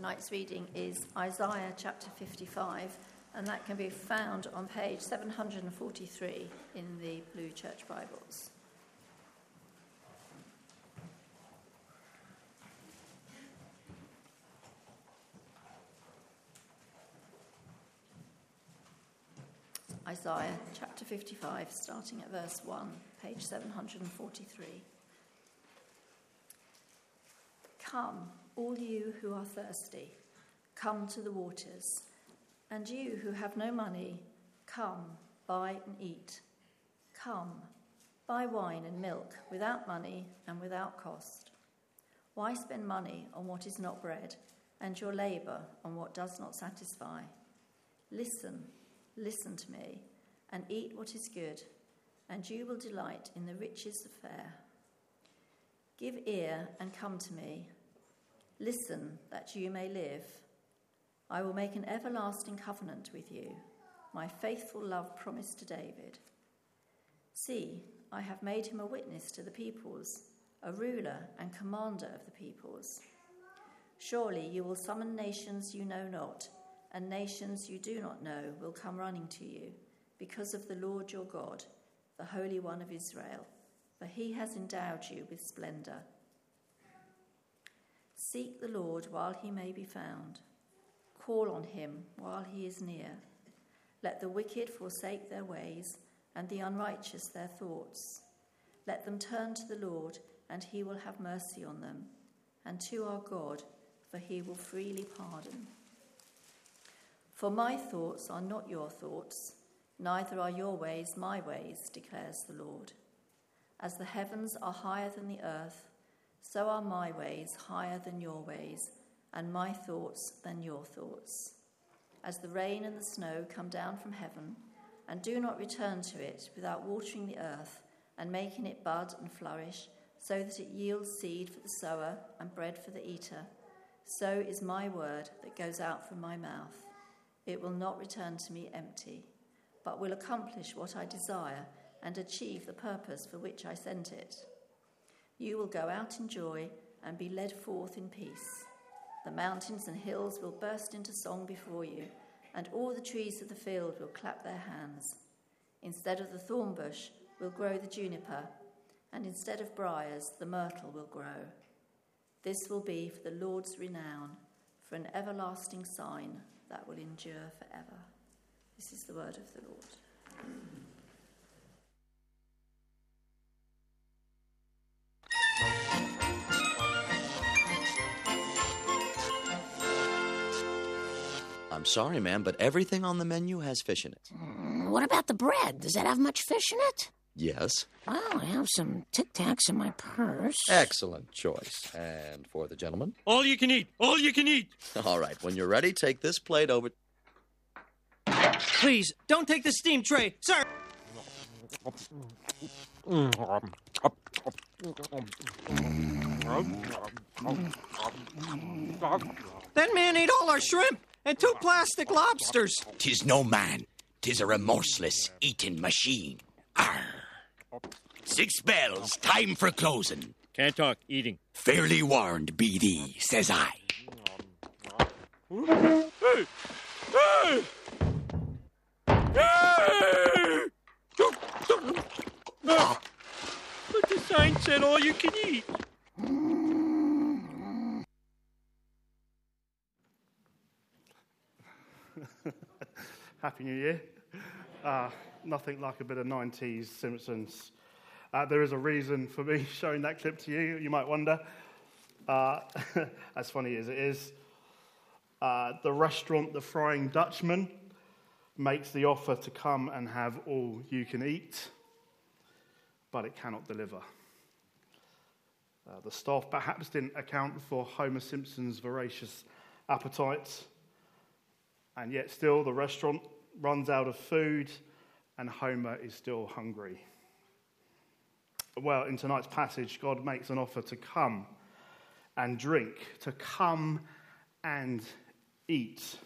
Tonight's reading is Isaiah chapter 55, and that can be found on page 743 in the Blue Church Bibles. Isaiah chapter 55, starting at verse 1, page 743. Come, all you who are thirsty, come to the waters. And you who have no money, come, buy and eat. Come, buy wine and milk without money and without cost. Why spend money on what is not bread, and your labour on what does not satisfy? Listen, listen to me, and eat what is good, and you will delight in the riches of fare. Give ear and come to me. Listen, that you may live. I will make an everlasting covenant with you, my faithful love promised to David. See, I have made him a witness to the peoples, a ruler and commander of the peoples. Surely you will summon nations you know not, and nations you do not know will come running to you, because of the Lord your God, the Holy One of Israel, for he has endowed you with splendour. Seek the Lord while he may be found. Call on him while he is near. Let the wicked forsake their ways, and the unrighteous their thoughts. Let them turn to the Lord, and he will have mercy on them, and to our God, for he will freely pardon. For my thoughts are not your thoughts, neither are your ways my ways, declares the Lord. As the heavens are higher than the earth, so are my ways higher than your ways, and my thoughts than your thoughts. As the rain and the snow come down from heaven, and do not return to it without watering the earth and making it bud and flourish, so that it yields seed for the sower and bread for the eater, so is my word that goes out from my mouth. It will not return to me empty, but will accomplish what I desire and achieve the purpose for which I sent it. You will go out in joy and be led forth in peace. The mountains and hills will burst into song before you, and all the trees of the field will clap their hands. Instead of the thorn bush will grow the juniper, and instead of briars, the myrtle will grow. This will be for the Lord's renown, for an everlasting sign that will endure forever. This is the word of the Lord. I'm sorry, ma'am, but everything on the menu has fish in it. Mm, what about the bread? Does that have much fish in it? Yes. Well, I have some Tic Tacs in my purse. Excellent choice. And for the gentleman? All you can eat. All you can eat. All right. When you're ready, take this plate over. Please, don't take the steam tray. Sir! That man ate all our shrimp and two plastic lobsters. Tis no man, tis a remorseless eating machine. Arr. Six bells, time for closing. Can't talk, eating. Fairly warned be thee, says I. Hey! Hey! Hey! But the sign said all you can eat. Happy New Year. Uh, nothing like a bit of 90s Simpsons. Uh, there is a reason for me showing that clip to you, you might wonder. Uh, as funny as it is, uh, the restaurant, the Frying Dutchman, makes the offer to come and have all you can eat, but it cannot deliver. Uh, the staff perhaps didn't account for Homer Simpson's voracious appetite, and yet still the restaurant runs out of food and Homer is still hungry. Well, in tonight's passage, God makes an offer to come and drink, to come and eat.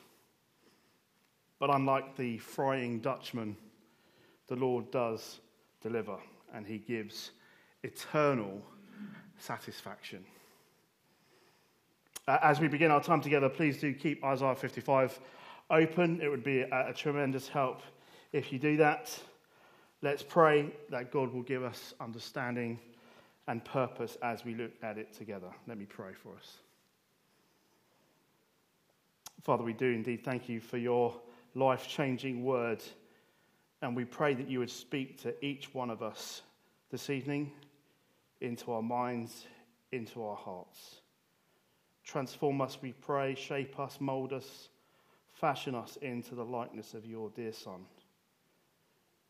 But unlike the frying Dutchman, the Lord does deliver and he gives eternal satisfaction. Uh, as we begin our time together, please do keep Isaiah 55 open. It would be a, a tremendous help if you do that. Let's pray that God will give us understanding and purpose as we look at it together. Let me pray for us. Father, we do indeed thank you for your life changing word. And we pray that you would speak to each one of us this evening into our minds, into our hearts. Transform us, we pray, shape us, mold us, fashion us into the likeness of your dear Son,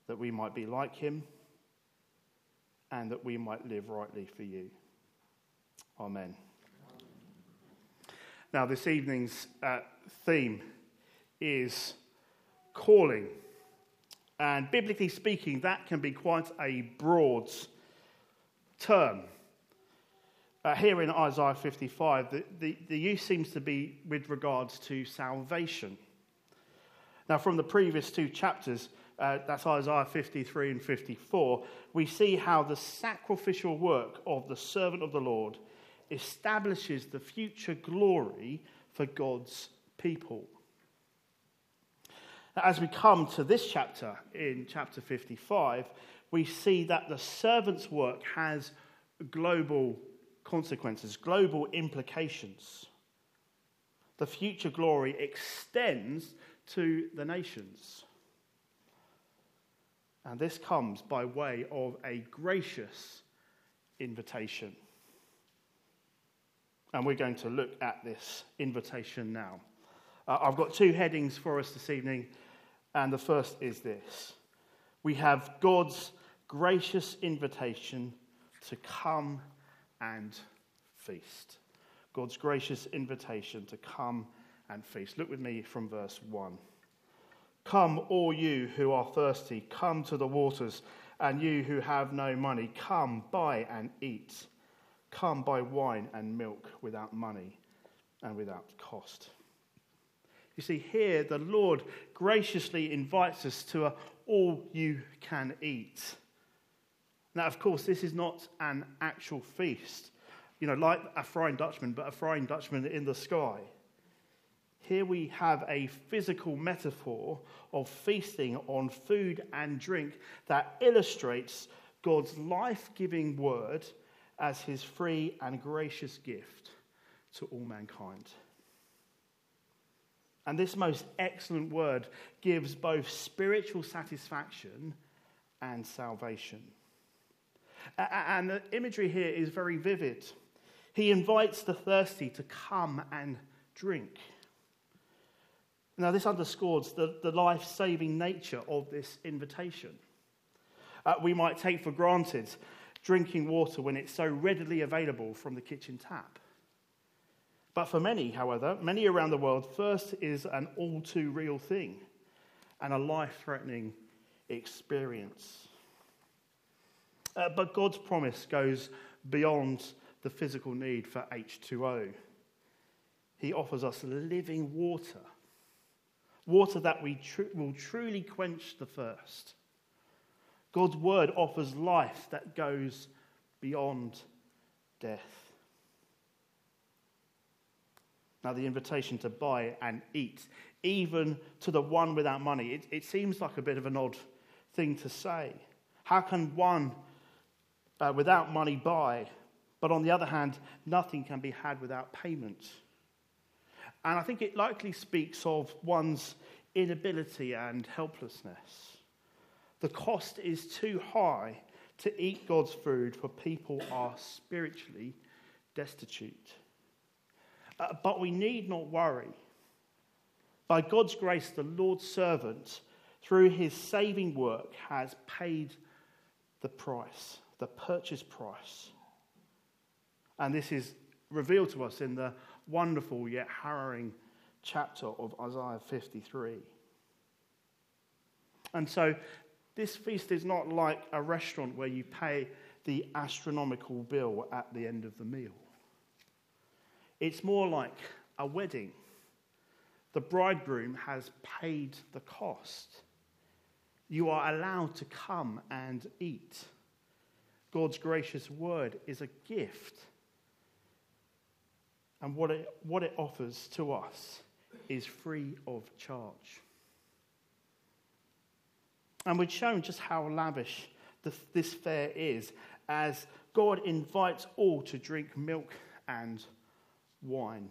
that we might be like him and that we might live rightly for you. Amen. Now, this evening's uh, theme is calling. And biblically speaking, that can be quite a broad term. Uh, here in Isaiah 55, the, the, the use seems to be with regards to salvation. Now, from the previous two chapters, uh, that's Isaiah 53 and 54, we see how the sacrificial work of the servant of the Lord establishes the future glory for God's people. As we come to this chapter, in chapter 55, we see that the servant's work has global consequences, global implications. The future glory extends to the nations. And this comes by way of a gracious invitation. And we're going to look at this invitation now. Uh, I've got two headings for us this evening, and the first is this We have God's gracious invitation to come and feast. God's gracious invitation to come and feast. Look with me from verse 1. Come, all you who are thirsty, come to the waters, and you who have no money, come, buy and eat. Come, buy wine and milk without money and without cost. You see, here the Lord graciously invites us to a all you can eat. Now, of course, this is not an actual feast, you know, like a frying Dutchman, but a frying Dutchman in the sky. Here we have a physical metaphor of feasting on food and drink that illustrates God's life giving word as his free and gracious gift to all mankind. And this most excellent word gives both spiritual satisfaction and salvation. And the imagery here is very vivid. He invites the thirsty to come and drink. Now, this underscores the, the life saving nature of this invitation. Uh, we might take for granted drinking water when it's so readily available from the kitchen tap. But for many, however, many around the world, thirst is an all too real thing and a life threatening experience. Uh, but God's promise goes beyond the physical need for H2O. He offers us living water, water that we tr- will truly quench the thirst. God's word offers life that goes beyond death. Now, the invitation to buy and eat, even to the one without money, it, it seems like a bit of an odd thing to say. How can one uh, without money buy, but on the other hand, nothing can be had without payment? And I think it likely speaks of one's inability and helplessness. The cost is too high to eat God's food, for people are spiritually destitute. Uh, but we need not worry. By God's grace, the Lord's servant, through his saving work, has paid the price, the purchase price. And this is revealed to us in the wonderful yet harrowing chapter of Isaiah 53. And so, this feast is not like a restaurant where you pay the astronomical bill at the end of the meal. It's more like a wedding. The bridegroom has paid the cost. You are allowed to come and eat. God's gracious word is a gift. And what it, what it offers to us is free of charge. And we've shown just how lavish the, this fare is as God invites all to drink milk and wine.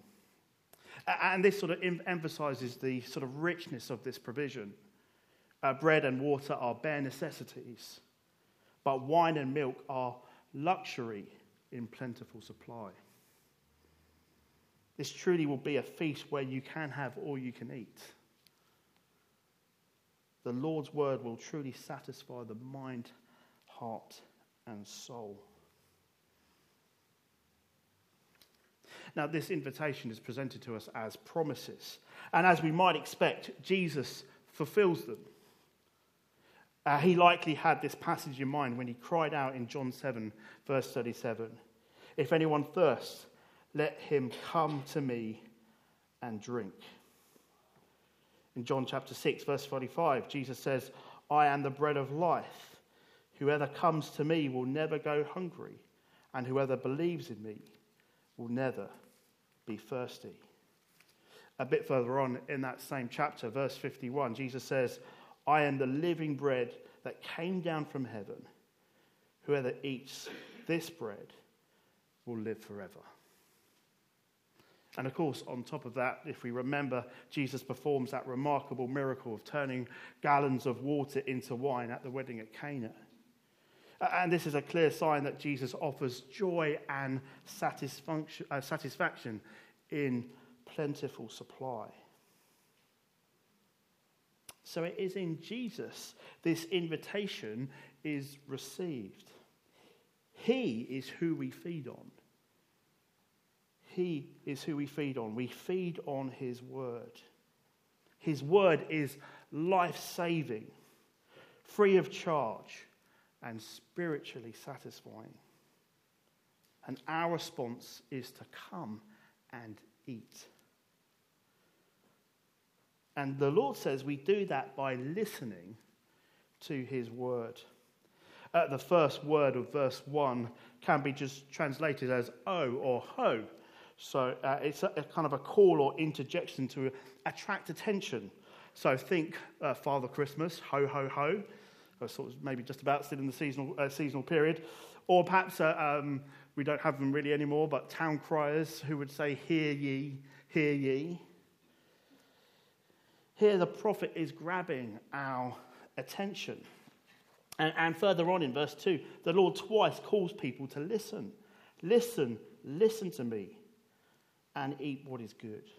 And this sort of emphasizes the sort of richness of this provision. Uh, bread and water are bare necessities, but wine and milk are luxury in plentiful supply. This truly will be a feast where you can have all you can eat. The Lord's word will truly satisfy the mind, heart, and soul. Now, this invitation is presented to us as promises. And as we might expect, Jesus fulfills them. Uh, he likely had this passage in mind when he cried out in John 7, verse 37 If anyone thirsts, let him come to me and drink. In John chapter 6, verse 45, Jesus says, I am the bread of life. Whoever comes to me will never go hungry, and whoever believes in me will never be thirsty. A bit further on in that same chapter, verse 51, Jesus says, I am the living bread that came down from heaven. Whoever eats this bread will live forever. And of course, on top of that, if we remember, Jesus performs that remarkable miracle of turning gallons of water into wine at the wedding at Cana. And this is a clear sign that Jesus offers joy and uh, satisfaction in plentiful supply. So it is in Jesus this invitation is received. He is who we feed on. He is who we feed on. We feed on His Word. His Word is life saving, free of charge, and spiritually satisfying. And our response is to come and eat. And the Lord says we do that by listening to His Word. Uh, the first word of verse 1 can be just translated as oh or ho. So uh, it's a, a, kind of a call or interjection to attract attention. So think uh, Father Christmas, ho, ho, ho. Or sort of maybe just about still in the seasonal, uh, seasonal period. Or perhaps uh, um, we don't have them really anymore, but town criers who would say, Hear ye, hear ye. Here, the prophet is grabbing our attention. And, and further on in verse 2, the Lord twice calls people to listen. Listen, listen to me and eat what is good.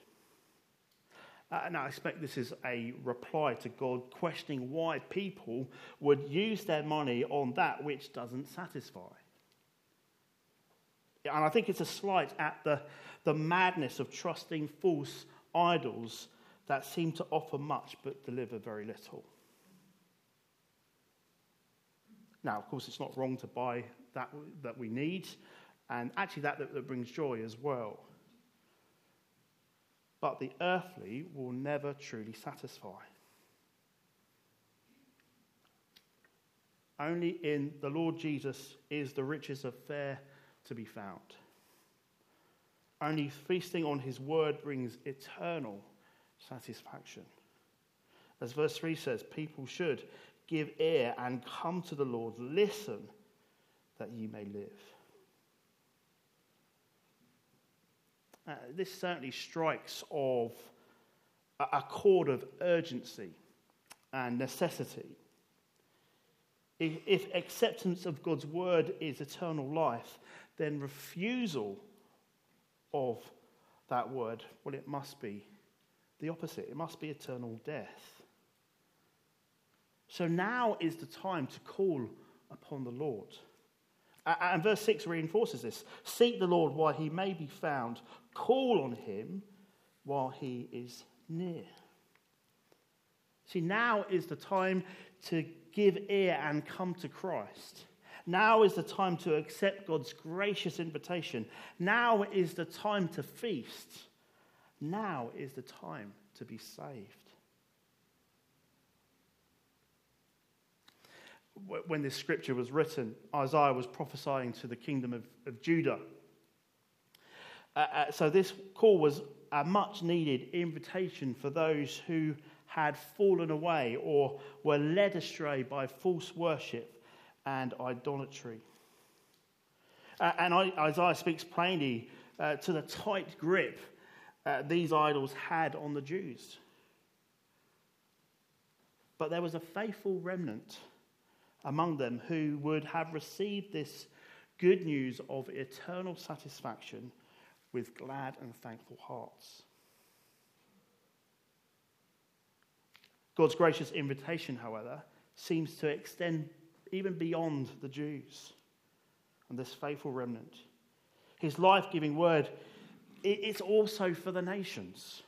Uh, now, I expect this is a reply to God questioning why people would use their money on that which doesn't satisfy. And I think it's a slight at the, the madness of trusting false idols that seem to offer much but deliver very little. Now, of course, it's not wrong to buy that that we need, and actually that, that, that brings joy as well but the earthly will never truly satisfy. Only in the Lord Jesus is the riches of fare to be found. Only feasting on his word brings eternal satisfaction. As verse 3 says, people should give ear and come to the Lord, listen that ye may live. Uh, this certainly strikes of a, a chord of urgency and necessity. If, if acceptance of God's word is eternal life, then refusal of that word, well, it must be the opposite. It must be eternal death. So now is the time to call upon the Lord. And verse 6 reinforces this Seek the Lord while he may be found, call on him while he is near. See, now is the time to give ear and come to Christ. Now is the time to accept God's gracious invitation. Now is the time to feast. Now is the time to be saved. when this scripture was written, Isaiah was prophesying to the kingdom of, of Judah. Uh, uh, so, this call was a much needed invitation for those who had fallen away or were led astray by false worship and idolatry. Uh, and Isaiah speaks plainly uh, to the tight grip uh, these idols had on the Jews. But there was a faithful remnant among them who would have received this good news of eternal satisfaction with glad and thankful hearts. God's gracious invitation, however, seems to extend even beyond the Jews and this faithful remnant. His life giving word, it's also for the nations.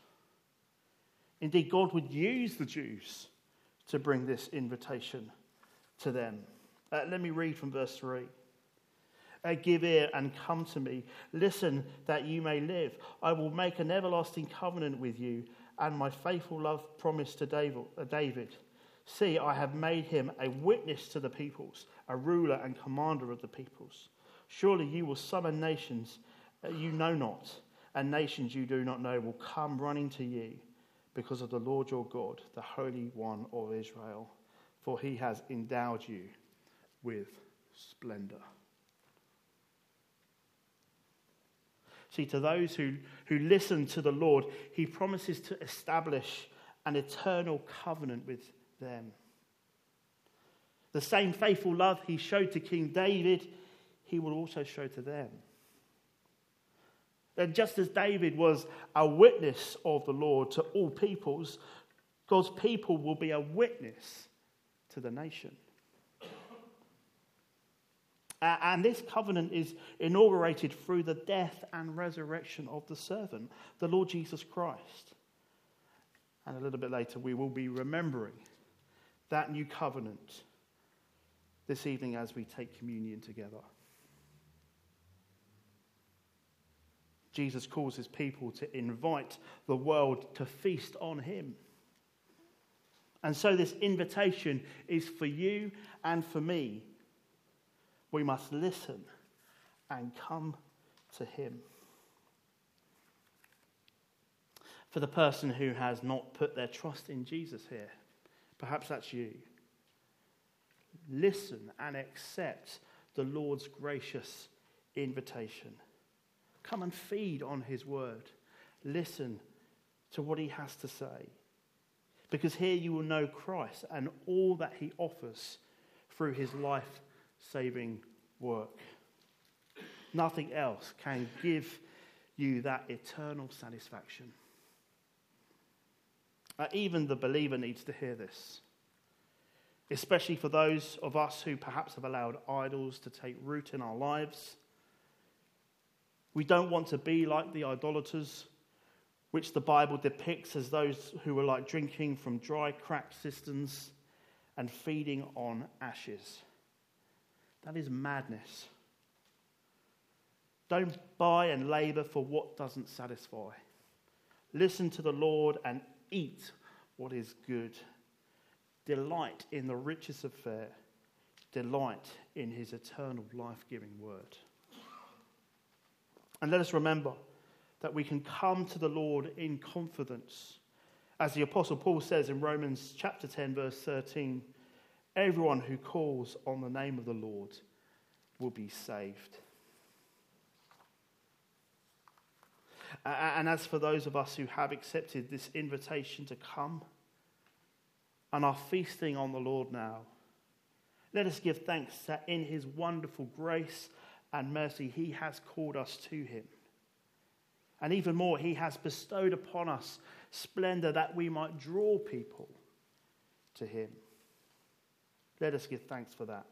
Indeed, God would use the Jews to bring this invitation to them. Uh, let me read from verse 3. Uh, give ear and come to me. Listen that you may live. I will make an everlasting covenant with you and my faithful love promised to uh, David. See, I have made him a witness to the peoples, a ruler and commander of the peoples. Surely you will summon nations you know not, and nations you do not know will come running to you because of the Lord your God, the Holy One of Israel, for he has endowed you with splendor. See, to those who, who listen to the Lord, he promises to establish an eternal covenant with them. The same faithful love he showed to King David, he will also show to them. And just as David was a witness of the Lord to all peoples, God's people will be a witness to the nation. Uh, and this covenant is inaugurated through the death and resurrection of the servant, the Lord Jesus Christ. And a little bit later, we will be remembering that new covenant this evening as we take communion together. Jesus calls his people to invite the world to feast on him. And so, this invitation is for you and for me we must listen and come to Him. For the person who has not put their trust in Jesus here, perhaps that's you. Listen and accept the Lord's gracious invitation. Come and feed on His word. Listen to what He has to say. Because here you will know Christ and all that He offers through His life saving work. Nothing else can give you that eternal satisfaction. Uh, even the believer needs to hear this, especially for those of us who perhaps have allowed idols to take root in our lives. We don't want to be like the idolaters, which the Bible depicts as those who were like drinking from dry, cracked cisterns and feeding on ashes. That is madness. Don't buy and labor for what doesn't satisfy. Listen to the Lord and eat what is good. Delight in the riches of fare. Delight in his eternal life giving word. And let us remember that we can come to the Lord in confidence. As the Apostle Paul says in Romans chapter 10, verse 13 Everyone who calls on the name of the Lord will be saved. And as for those of us who have accepted this invitation to come and are feasting on the Lord now, let us give thanks that in his wonderful grace and mercy, he has called us to him. And even more, he has bestowed upon us splendor that we might draw people to him. Let us give thanks for that.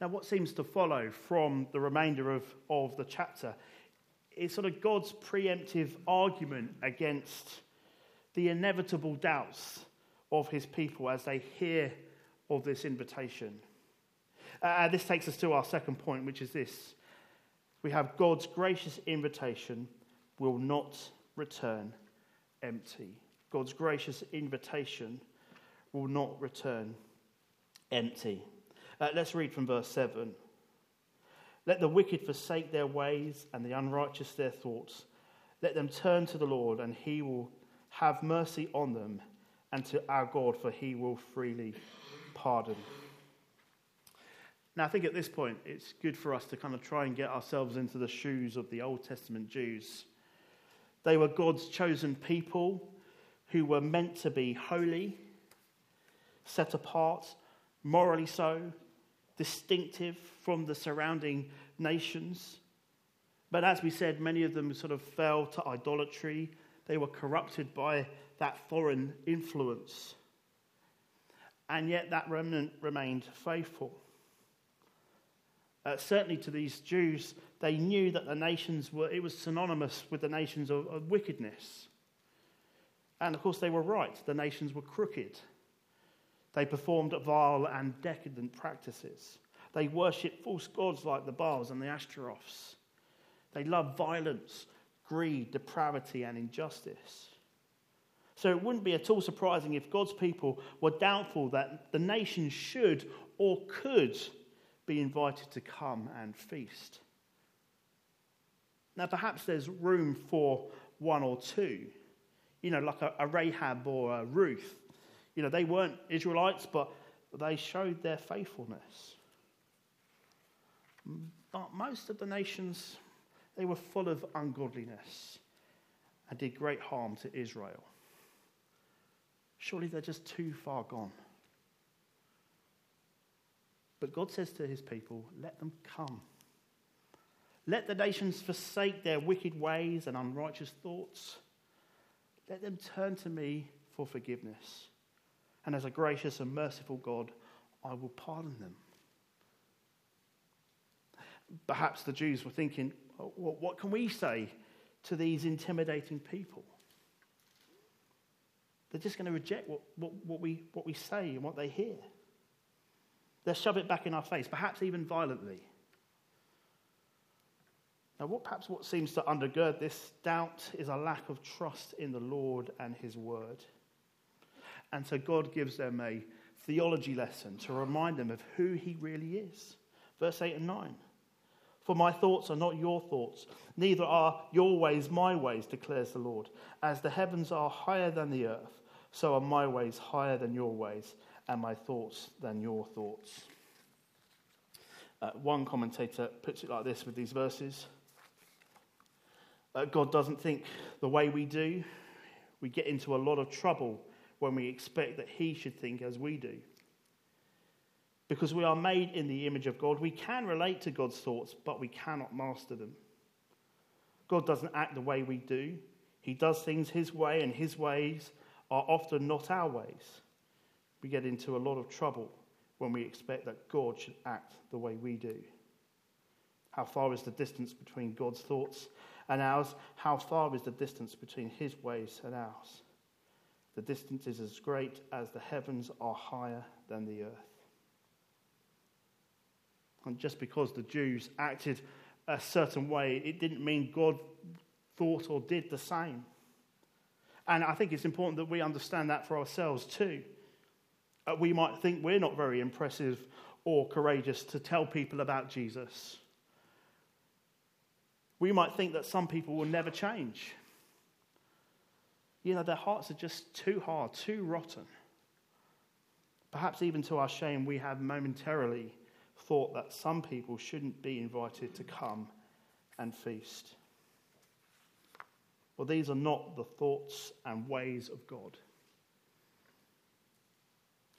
Now, what seems to follow from the remainder of, of the chapter is sort of God's preemptive argument against the inevitable doubts of his people as they hear of this invitation. Uh, this takes us to our second point, which is this we have God's gracious invitation will not return empty. God's gracious invitation will not return empty. Uh, let's read from verse 7. Let the wicked forsake their ways and the unrighteous their thoughts. Let them turn to the Lord, and he will have mercy on them, and to our God, for he will freely pardon. Now, I think at this point it's good for us to kind of try and get ourselves into the shoes of the Old Testament Jews. They were God's chosen people who were meant to be holy, set apart, morally so, distinctive from the surrounding nations. But as we said, many of them sort of fell to idolatry. They were corrupted by that foreign influence. And yet that remnant remained faithful. Uh, certainly to these Jews, they knew that the nations were, it was synonymous with the nations of, of wickedness. And of course, they were right. The nations were crooked. They performed vile and decadent practices. They worshipped false gods like the Baals and the Ashtaroths. They loved violence, greed, depravity, and injustice. So it wouldn't be at all surprising if God's people were doubtful that the nation should or could be invited to come and feast. Now, perhaps there's room for one or two, you know, like a, a Rahab or a Ruth. You know, they weren't Israelites, but they showed their faithfulness. But most of the nations, they were full of ungodliness and did great harm to Israel. Surely they're just too far gone. But God says to his people, let them come. Let the nations forsake their wicked ways and unrighteous thoughts. Let them turn to me for forgiveness. And as a gracious and merciful God, I will pardon them. Perhaps the Jews were thinking, what can we say to these intimidating people? They're just going to reject what, what, what, we, what we say and what they hear. They'll shove it back in our face, perhaps even violently. Now, what, perhaps what seems to undergird this doubt is a lack of trust in the Lord and His Word. And so God gives them a theology lesson to remind them of who He really is. Verse 8 and 9. For my thoughts are not your thoughts, neither are your ways my ways, declares the Lord. As the heavens are higher than the earth, so are my ways higher than your ways, and my thoughts than your thoughts. Uh, one commentator puts it like this with these verses uh, God doesn't think the way we do. We get into a lot of trouble when we expect that He should think as we do. Because we are made in the image of God, we can relate to God's thoughts, but we cannot master them. God doesn't act the way we do. He does things His way, and His ways are often not our ways. We get into a lot of trouble when we expect that God should act the way we do. How far is the distance between God's thoughts and ours? How far is the distance between His ways and ours? The distance is as great as the heavens are higher than the earth. And just because the Jews acted a certain way, it didn't mean God thought or did the same. And I think it's important that we understand that for ourselves too. Uh, we might think we're not very impressive or courageous to tell people about Jesus. We might think that some people will never change. You know, their hearts are just too hard, too rotten. Perhaps even to our shame, we have momentarily thought that some people shouldn't be invited to come and feast. Well, these are not the thoughts and ways of God.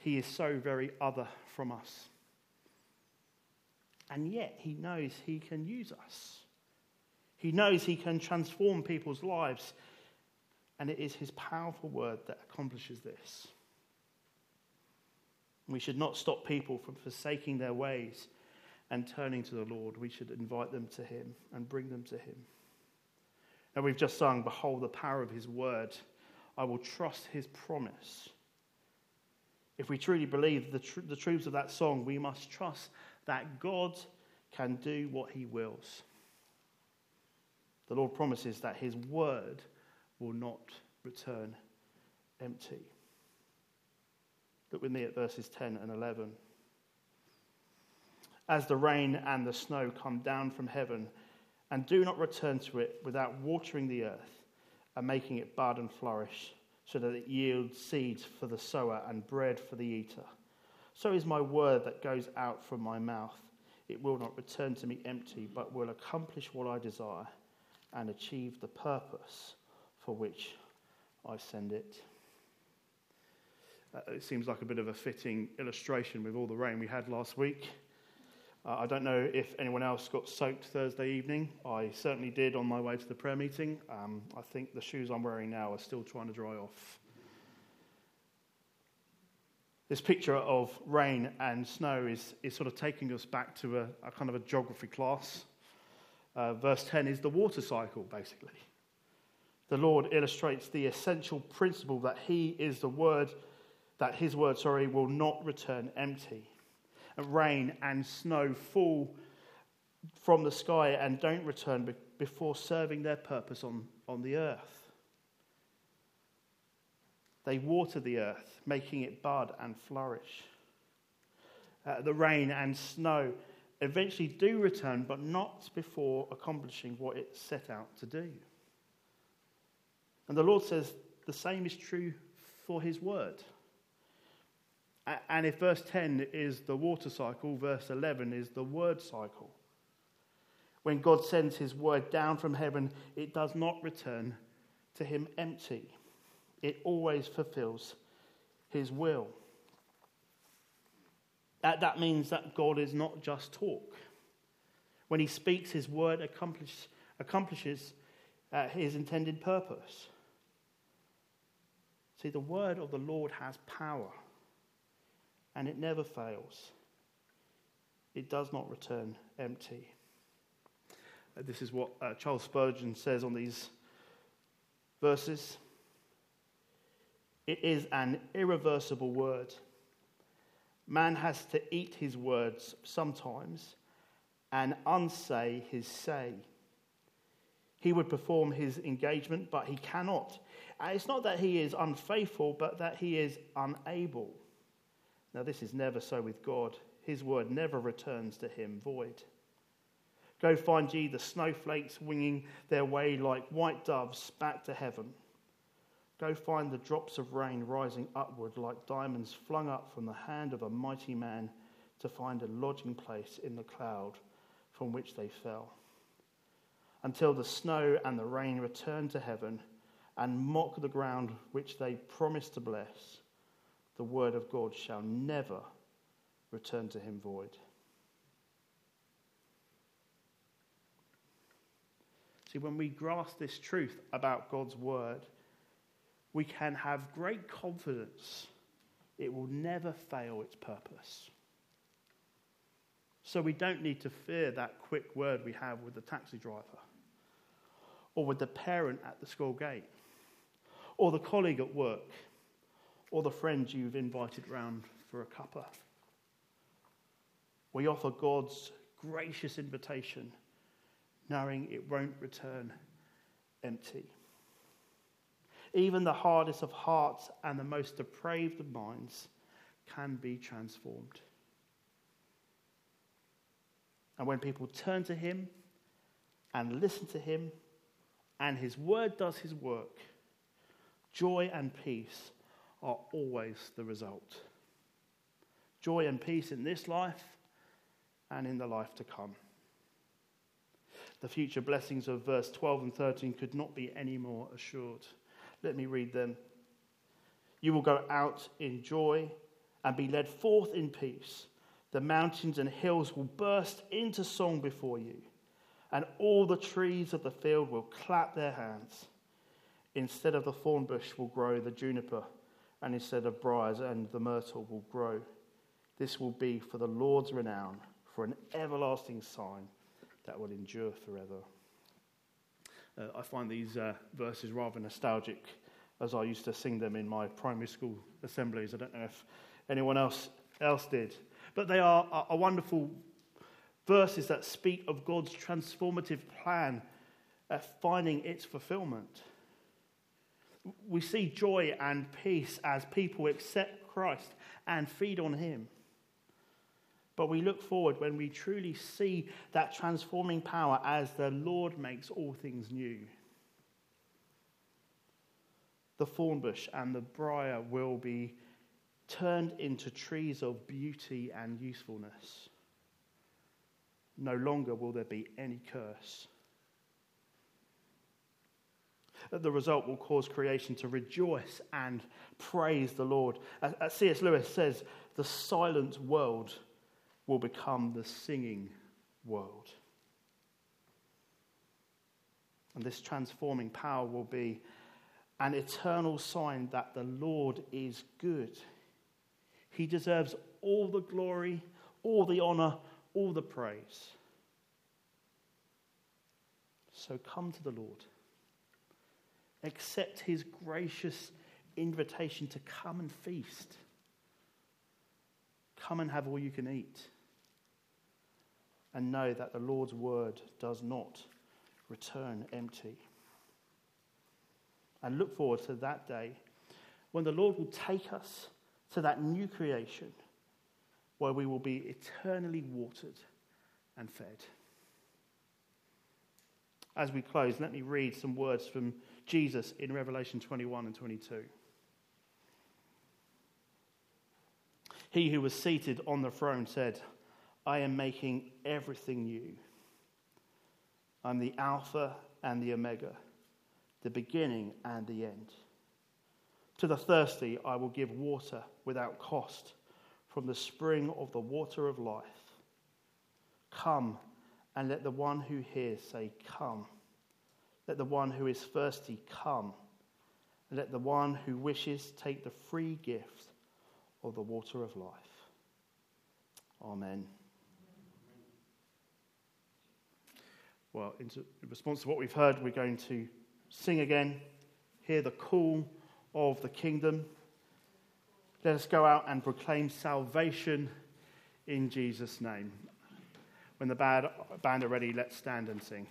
He is so very other from us. And yet, He knows He can use us. He knows He can transform people's lives. And it is His powerful word that accomplishes this. We should not stop people from forsaking their ways and turning to the Lord. We should invite them to Him and bring them to Him. And we've just sung, Behold the power of His word. I will trust His promise. If we truly believe the, tr- the truths of that song, we must trust that God can do what He wills. The Lord promises that His word will not return empty. Look with me at verses 10 and 11. as the rain and the snow come down from heaven and do not return to it without watering the earth and making it bud and flourish, so that it yields seeds for the sower and bread for the eater. So is my word that goes out from my mouth. It will not return to me empty, but will accomplish what I desire and achieve the purpose for which I send it. Uh, it seems like a bit of a fitting illustration with all the rain we had last week. Uh, I don't know if anyone else got soaked Thursday evening. I certainly did on my way to the prayer meeting. Um, I think the shoes I'm wearing now are still trying to dry off. This picture of rain and snow is, is sort of taking us back to a, a kind of a geography class. Uh, verse 10 is the water cycle, basically. The Lord illustrates the essential principle that He is the Word, that His Word, sorry, will not return empty rain and snow fall from the sky and don't return before serving their purpose on, on the earth. They water the earth, making it bud and flourish. Uh, the rain and snow eventually do return, but not before accomplishing what it set out to do. And the Lord says the same is true for His word. And if verse 10 is the water cycle, verse 11 is the word cycle. When God sends his word down from heaven, it does not return to him empty, it always fulfills his will. That, that means that God is not just talk. When he speaks, his word accomplish, accomplishes uh, his intended purpose. See, the word of the Lord has power and it never fails. It does not return empty. Uh, this is what uh, Charles Spurgeon says on these verses. It is an irreversible word. Man has to eat his words sometimes and unsay his say. He would perform his engagement, but he cannot. And it's not that he is unfaithful, but that he is unable. Now, this is never so with God. His word never returns to him void. Go find ye the snowflakes winging their way like white doves back to heaven. Go find the drops of rain rising upward like diamonds flung up from the hand of a mighty man to find a lodging place in the cloud from which they fell. Until the snow and the rain return to heaven and mock the ground which they promised to bless the word of God shall never return to him void. See, when we grasp this truth about God's word, we can have great confidence it will never fail its purpose. So we don't need to fear that quick word we have with the taxi driver, or with the parent at the school gate, or the colleague at work or the friends you've invited round for a cuppa. We offer God's gracious invitation, knowing it won't return empty. Even the hardest of hearts and the most depraved of minds can be transformed. And when people turn to Him and listen to Him, and His word does His work, joy and peace are always the result. Joy and peace in this life and in the life to come. The future blessings of verse 12 and 13 could not be any more assured. Let me read them. You will go out in joy and be led forth in peace. The mountains and hills will burst into song before you, and all the trees of the field will clap their hands. Instead of the thorn bush will grow the juniper and instead of briars and the myrtle will grow. This will be for the Lord's renown, for an everlasting sign that will endure forever. Uh, I find these uh, verses rather nostalgic as I used to sing them in my primary school assemblies. I don't know if anyone else, else did. But they are, are wonderful verses that speak of God's transformative plan at finding its fulfillment we see joy and peace as people accept Christ and feed on Him. But we look forward when we truly see that transforming power as the Lord makes all things new. The thornbush and the briar will be turned into trees of beauty and usefulness. No longer will there be any curse. That the result will cause creation to rejoice and praise the Lord. As C.S. Lewis says, the silent world will become the singing world. And this transforming power will be an eternal sign that the Lord is good. He deserves all the glory, all the honor, all the praise. So come to the Lord. Accept his gracious invitation to come and feast. Come and have all you can eat. And know that the Lord's word does not return empty. And look forward to that day when the Lord will take us to that new creation where we will be eternally watered and fed. As we close, let me read some words from Jesus in Revelation 21 and 22. He who was seated on the throne said, I am making everything new. I'm the Alpha and the Omega, the beginning and the end. To the thirsty, I will give water without cost from the spring of the water of life. Come and let the one who hears say, Come. Let the one who is thirsty come. And let the one who wishes take the free gift of the water of life. Amen. Well, in response to what we've heard, we're going to sing again, hear the call of the kingdom. Let us go out and proclaim salvation in Jesus' name. When the band are ready, let's stand and sing.